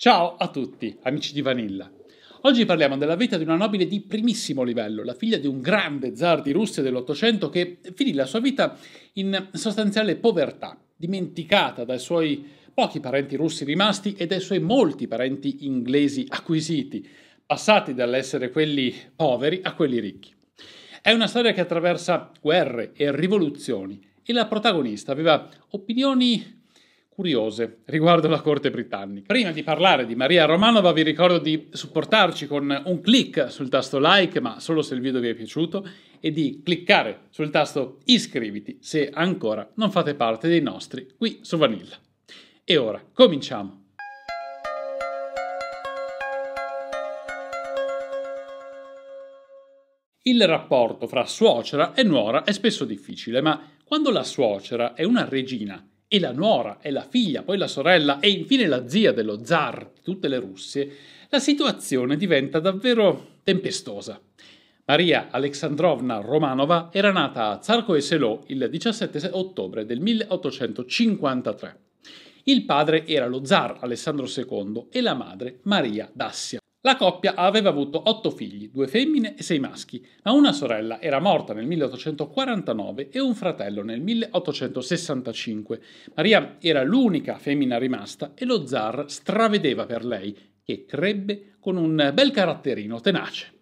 Ciao a tutti, amici di Vanilla. Oggi parliamo della vita di una nobile di primissimo livello, la figlia di un grande zar di Russia dell'Ottocento che finì la sua vita in sostanziale povertà, dimenticata dai suoi pochi parenti russi rimasti e dai suoi molti parenti inglesi acquisiti, passati dall'essere quelli poveri a quelli ricchi. È una storia che attraversa guerre e rivoluzioni e la protagonista aveva opinioni curiose riguardo la corte britannica. Prima di parlare di Maria Romanova vi ricordo di supportarci con un clic sul tasto like, ma solo se il video vi è piaciuto, e di cliccare sul tasto iscriviti se ancora non fate parte dei nostri qui su Vanilla. E ora cominciamo. Il rapporto fra suocera e nuora è spesso difficile, ma quando la suocera è una regina e la nuora e la figlia, poi la sorella e infine la zia dello zar di tutte le Russie, la situazione diventa davvero tempestosa. Maria Alexandrovna Romanova era nata a Zarko e Selo il 17 ottobre del 1853. Il padre era lo zar Alessandro II e la madre Maria Dassia. La coppia aveva avuto otto figli, due femmine e sei maschi, ma una sorella era morta nel 1849 e un fratello nel 1865. Maria era l'unica femmina rimasta e lo zar stravedeva per lei, che crebbe con un bel caratterino tenace.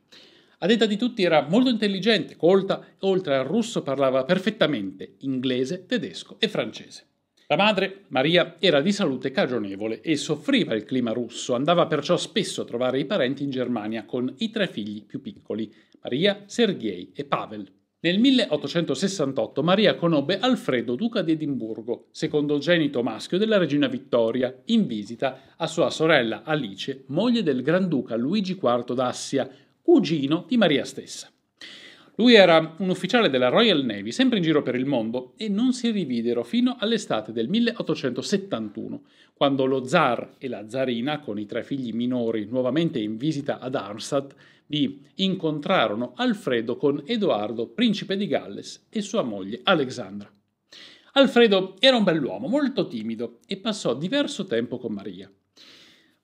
A detta di tutti era molto intelligente, colta e oltre al russo parlava perfettamente inglese, tedesco e francese. La madre, Maria, era di salute cagionevole e soffriva il clima russo, andava perciò spesso a trovare i parenti in Germania con i tre figli più piccoli, Maria, Sergei e Pavel. Nel 1868 Maria conobbe Alfredo, duca di Edimburgo, secondogenito maschio della regina Vittoria, in visita a sua sorella Alice, moglie del Granduca Luigi IV d'Assia, cugino di Maria stessa. Lui era un ufficiale della Royal Navy, sempre in giro per il mondo, e non si rividero fino all'estate del 1871, quando lo zar e la zarina, con i tre figli minori nuovamente in visita ad Arnstadt, vi incontrarono Alfredo con Edoardo, principe di Galles, e sua moglie Alexandra. Alfredo era un bell'uomo, molto timido, e passò diverso tempo con Maria.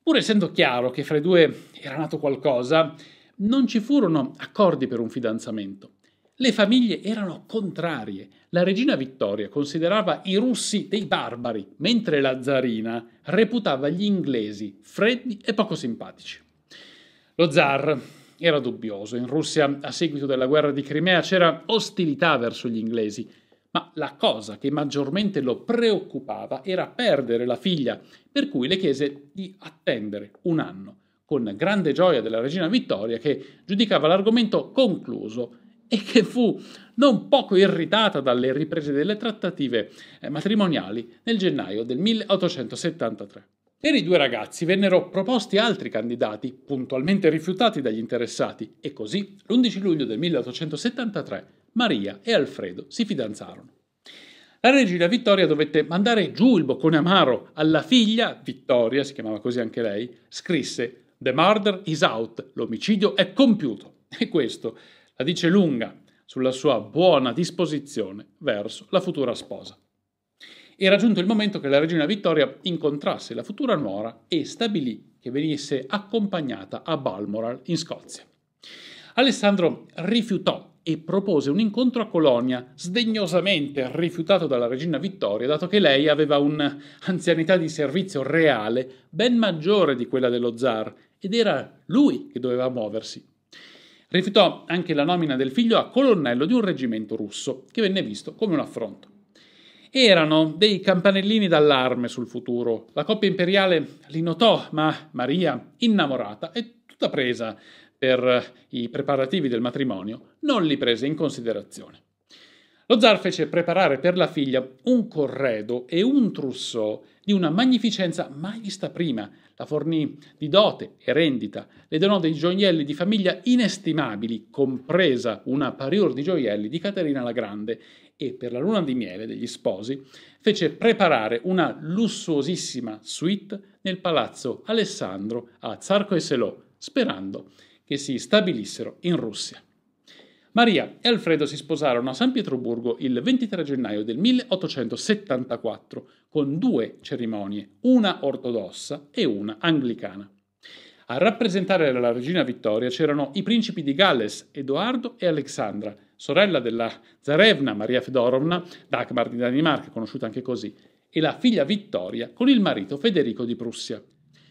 Pur essendo chiaro che fra i due era nato qualcosa, non ci furono accordi per un fidanzamento. Le famiglie erano contrarie. La regina Vittoria considerava i russi dei barbari, mentre la zarina reputava gli inglesi freddi e poco simpatici. Lo zar era dubbioso. In Russia, a seguito della guerra di Crimea, c'era ostilità verso gli inglesi, ma la cosa che maggiormente lo preoccupava era perdere la figlia, per cui le chiese di attendere un anno con grande gioia della regina Vittoria che giudicava l'argomento concluso e che fu non poco irritata dalle riprese delle trattative eh, matrimoniali nel gennaio del 1873. Per i due ragazzi vennero proposti altri candidati, puntualmente rifiutati dagli interessati, e così, l'11 luglio del 1873, Maria e Alfredo si fidanzarono. La regina Vittoria dovette mandare giù il boccone amaro alla figlia, Vittoria, si chiamava così anche lei, scrisse The murder is out, l'omicidio è compiuto. E questo la dice lunga sulla sua buona disposizione verso la futura sposa. Era giunto il momento che la regina Vittoria incontrasse la futura nuora e stabilì che venisse accompagnata a Balmoral in Scozia. Alessandro rifiutò e propose un incontro a Colonia, sdegnosamente rifiutato dalla regina Vittoria, dato che lei aveva un'anzianità di servizio reale ben maggiore di quella dello zar ed era lui che doveva muoversi. Rifiutò anche la nomina del figlio a colonnello di un reggimento russo, che venne visto come un affronto. Erano dei campanellini d'allarme sul futuro. La coppia imperiale li notò, ma Maria, innamorata e tutta presa per i preparativi del matrimonio, non li prese in considerazione. Lo zar fece preparare per la figlia un corredo e un trousseau di una magnificenza mai vista prima. La fornì di dote e rendita, le donò dei gioielli di famiglia inestimabili, compresa una parior di gioielli di Caterina la Grande, e per la luna di miele degli sposi fece preparare una lussuosissima suite nel palazzo Alessandro a Zarco e Selò, sperando che si stabilissero in Russia. Maria e Alfredo si sposarono a San Pietroburgo il 23 gennaio del 1874 con due cerimonie, una ortodossa e una anglicana. A rappresentare la regina Vittoria c'erano i principi di Galles, Edoardo e Alexandra, sorella della zarevna Maria Fedorovna, Dagmar di Danimarca, conosciuta anche così, e la figlia Vittoria con il marito Federico di Prussia.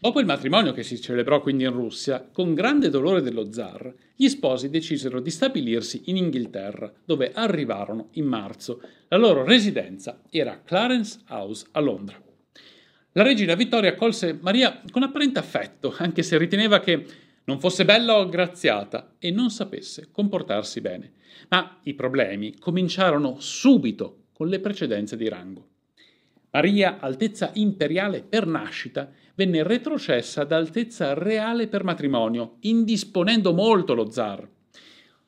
Dopo il matrimonio che si celebrò quindi in Russia, con grande dolore dello zar, gli sposi decisero di stabilirsi in Inghilterra, dove arrivarono in marzo. La loro residenza era Clarence House a Londra. La regina Vittoria accolse Maria con apparente affetto, anche se riteneva che non fosse bella o graziata e non sapesse comportarsi bene. Ma i problemi cominciarono subito con le precedenze di rango. Maria, altezza imperiale per nascita, venne retrocessa ad altezza reale per matrimonio, indisponendo molto lo zar.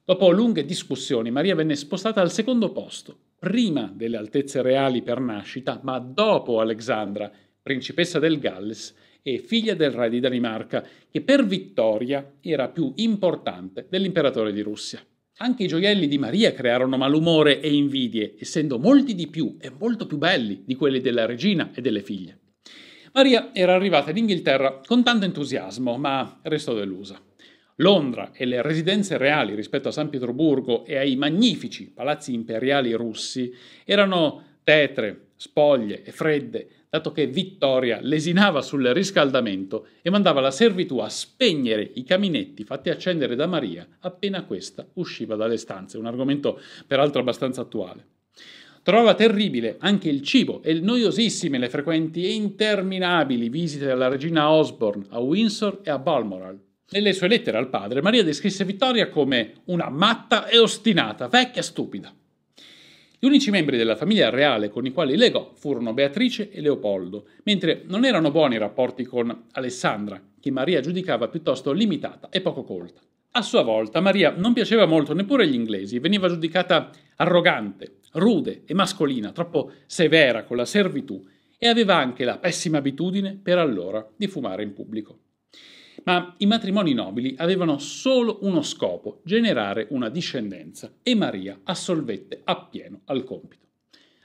Dopo lunghe discussioni, Maria venne spostata al secondo posto, prima delle altezze reali per nascita, ma dopo Alexandra, principessa del Galles e figlia del re di Danimarca, che per Vittoria era più importante dell'imperatore di Russia. Anche i gioielli di Maria crearono malumore e invidie, essendo molti di più e molto più belli di quelli della regina e delle figlie. Maria era arrivata in Inghilterra con tanto entusiasmo, ma restò delusa. Londra e le residenze reali rispetto a San Pietroburgo e ai magnifici palazzi imperiali russi erano tetre, spoglie e fredde, dato che Vittoria lesinava sul riscaldamento e mandava la servitù a spegnere i caminetti fatti accendere da Maria appena questa usciva dalle stanze, un argomento peraltro abbastanza attuale. Trovava terribile anche il cibo e noiosissime le frequenti e interminabili visite della regina Osborne a Windsor e a Balmoral. Nelle sue lettere al padre, Maria descrisse Vittoria come una matta e ostinata, vecchia stupida. Gli unici membri della famiglia reale con i quali legò furono Beatrice e Leopoldo, mentre non erano buoni i rapporti con Alessandra, che Maria giudicava piuttosto limitata e poco colta. A sua volta Maria non piaceva molto neppure agli inglesi, veniva giudicata arrogante, rude e mascolina, troppo severa con la servitù e aveva anche la pessima abitudine per allora di fumare in pubblico. Ma i matrimoni nobili avevano solo uno scopo, generare una discendenza, e Maria assolvette appieno al compito.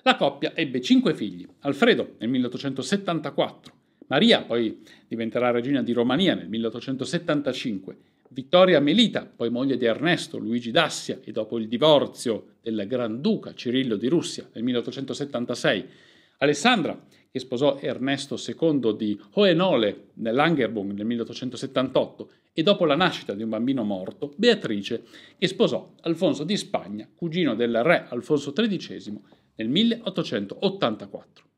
La coppia ebbe cinque figli, Alfredo nel 1874, Maria poi diventerà regina di Romania nel 1875, Vittoria Melita, poi moglie di Ernesto Luigi d'Assia e dopo il divorzio del Granduca Cirillo di Russia nel 1876, Alessandra, che sposò Ernesto II di Hohenole nell'Angerbung nel 1878 e dopo la nascita di un bambino morto, Beatrice, che sposò Alfonso di Spagna, cugino del re Alfonso XIII, nel 1884.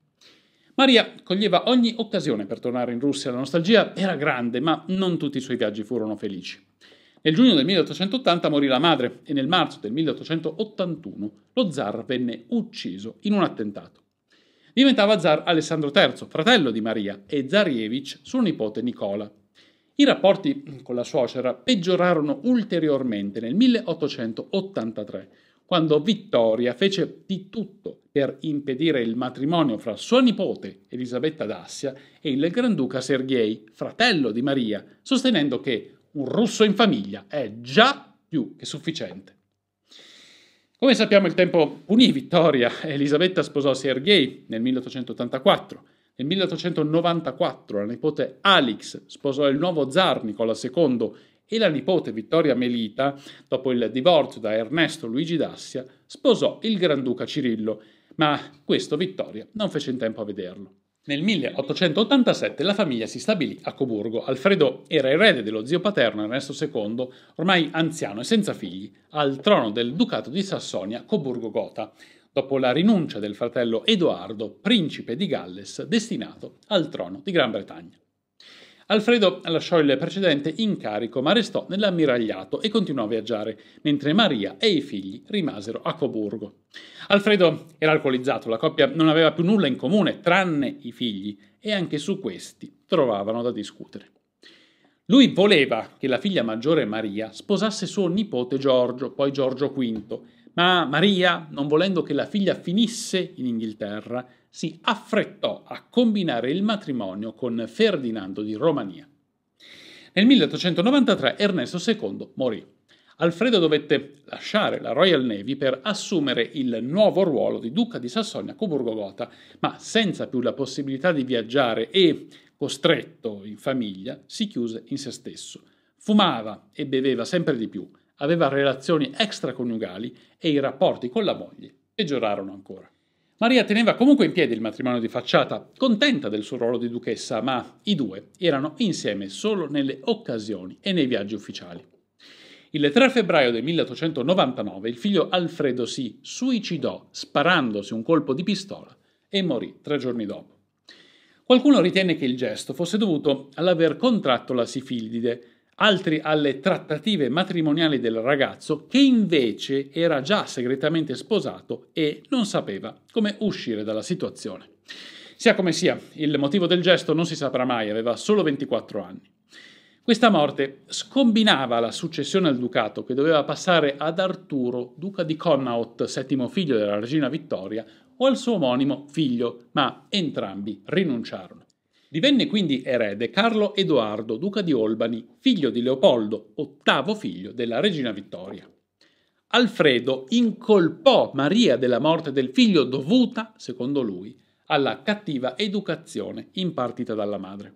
Maria coglieva ogni occasione per tornare in Russia, la nostalgia era grande, ma non tutti i suoi viaggi furono felici. Nel giugno del 1880 morì la madre e nel marzo del 1881 lo zar venne ucciso in un attentato diventava zar Alessandro III, fratello di Maria, e Zarievich, suo nipote Nicola. I rapporti con la suocera peggiorarono ulteriormente nel 1883, quando Vittoria fece di tutto per impedire il matrimonio fra sua nipote Elisabetta d'Assia e il Granduca Sergei, fratello di Maria, sostenendo che un russo in famiglia è già più che sufficiente. Come sappiamo il tempo punì Vittoria, Elisabetta sposò Sergei nel 1884. Nel 1894 la nipote Alix sposò il nuovo zar Nicola II e la nipote Vittoria Melita, dopo il divorzio da Ernesto Luigi d'Assia, sposò il Granduca Cirillo, ma questo Vittoria non fece in tempo a vederlo. Nel 1887 la famiglia si stabilì a Coburgo. Alfredo era erede dello zio paterno Ernesto II, ormai anziano e senza figli, al trono del Ducato di Sassonia Coburgo-Gotha, dopo la rinuncia del fratello Edoardo, principe di Galles, destinato al trono di Gran Bretagna. Alfredo lasciò il precedente incarico ma restò nell'ammiragliato e continuò a viaggiare, mentre Maria e i figli rimasero a Coburgo. Alfredo era alcolizzato, la coppia non aveva più nulla in comune, tranne i figli, e anche su questi trovavano da discutere. Lui voleva che la figlia maggiore Maria sposasse suo nipote Giorgio, poi Giorgio V, ma Maria, non volendo che la figlia finisse in Inghilterra, si affrettò a combinare il matrimonio con Ferdinando di Romania. Nel 1893 Ernesto II morì. Alfredo dovette lasciare la Royal Navy per assumere il nuovo ruolo di duca di Sassonia-Coburgo-Gotha, ma senza più la possibilità di viaggiare e, costretto in famiglia, si chiuse in se stesso. Fumava e beveva sempre di più, aveva relazioni extraconiugali e i rapporti con la moglie peggiorarono ancora. Maria teneva comunque in piedi il matrimonio di facciata, contenta del suo ruolo di duchessa, ma i due erano insieme solo nelle occasioni e nei viaggi ufficiali. Il 3 febbraio del 1899 il figlio Alfredo si suicidò sparandosi un colpo di pistola e morì tre giorni dopo. Qualcuno ritiene che il gesto fosse dovuto all'aver contratto la sifilide, altri alle trattative matrimoniali del ragazzo che invece era già segretamente sposato e non sapeva come uscire dalla situazione. Sia come sia, il motivo del gesto non si saprà mai, aveva solo 24 anni. Questa morte scombinava la successione al ducato che doveva passare ad Arturo, duca di Connaught, settimo figlio della regina Vittoria, o al suo omonimo figlio, ma entrambi rinunciarono. Divenne quindi erede Carlo Edoardo, duca di Olbani, figlio di Leopoldo, ottavo figlio della regina Vittoria. Alfredo incolpò Maria della morte del figlio dovuta, secondo lui, alla cattiva educazione impartita dalla madre.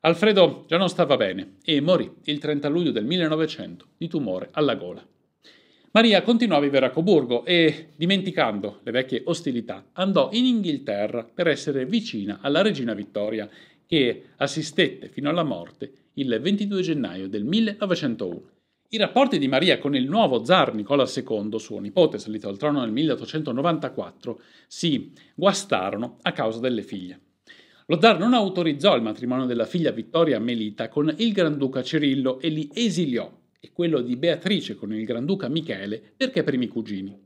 Alfredo già non stava bene e morì il 30 luglio del 1900 di tumore alla gola. Maria continuò a vivere a Coburgo e, dimenticando le vecchie ostilità, andò in Inghilterra per essere vicina alla regina Vittoria, che assistette fino alla morte il 22 gennaio del 1901. I rapporti di Maria con il nuovo zar Nicola II, suo nipote salito al trono nel 1894, si guastarono a causa delle figlie. Lo zar non autorizzò il matrimonio della figlia Vittoria Melita con il Granduca Cirillo e li esiliò e quello di Beatrice con il Granduca Michele perché primi cugini.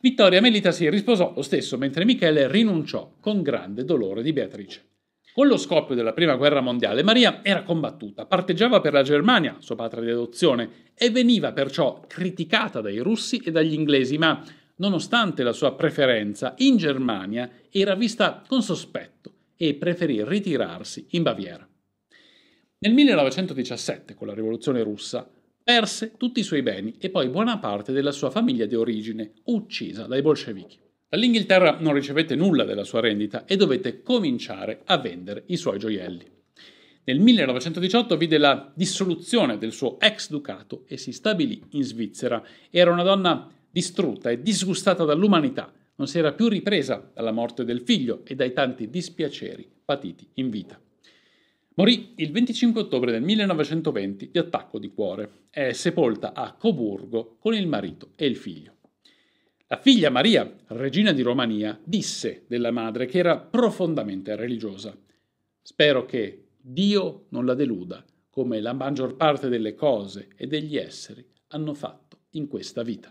Vittoria Melita si risposò lo stesso mentre Michele rinunciò con grande dolore di Beatrice. Con lo scoppio della Prima Guerra Mondiale, Maria era combattuta, parteggiava per la Germania, sua patria di adozione, e veniva perciò criticata dai russi e dagli inglesi, ma, nonostante la sua preferenza, in Germania era vista con sospetto e preferì ritirarsi in Baviera. Nel 1917, con la rivoluzione russa, perse tutti i suoi beni e poi buona parte della sua famiglia di origine, uccisa dai bolscevichi. Dall'Inghilterra non ricevette nulla della sua rendita e dovette cominciare a vendere i suoi gioielli. Nel 1918 vide la dissoluzione del suo ex ducato e si stabilì in Svizzera. Era una donna distrutta e disgustata dall'umanità, non si era più ripresa dalla morte del figlio e dai tanti dispiaceri patiti in vita. Morì il 25 ottobre del 1920 di attacco di cuore. È sepolta a Coburgo con il marito e il figlio. La figlia Maria, regina di Romania, disse della madre che era profondamente religiosa. Spero che Dio non la deluda, come la maggior parte delle cose e degli esseri hanno fatto in questa vita.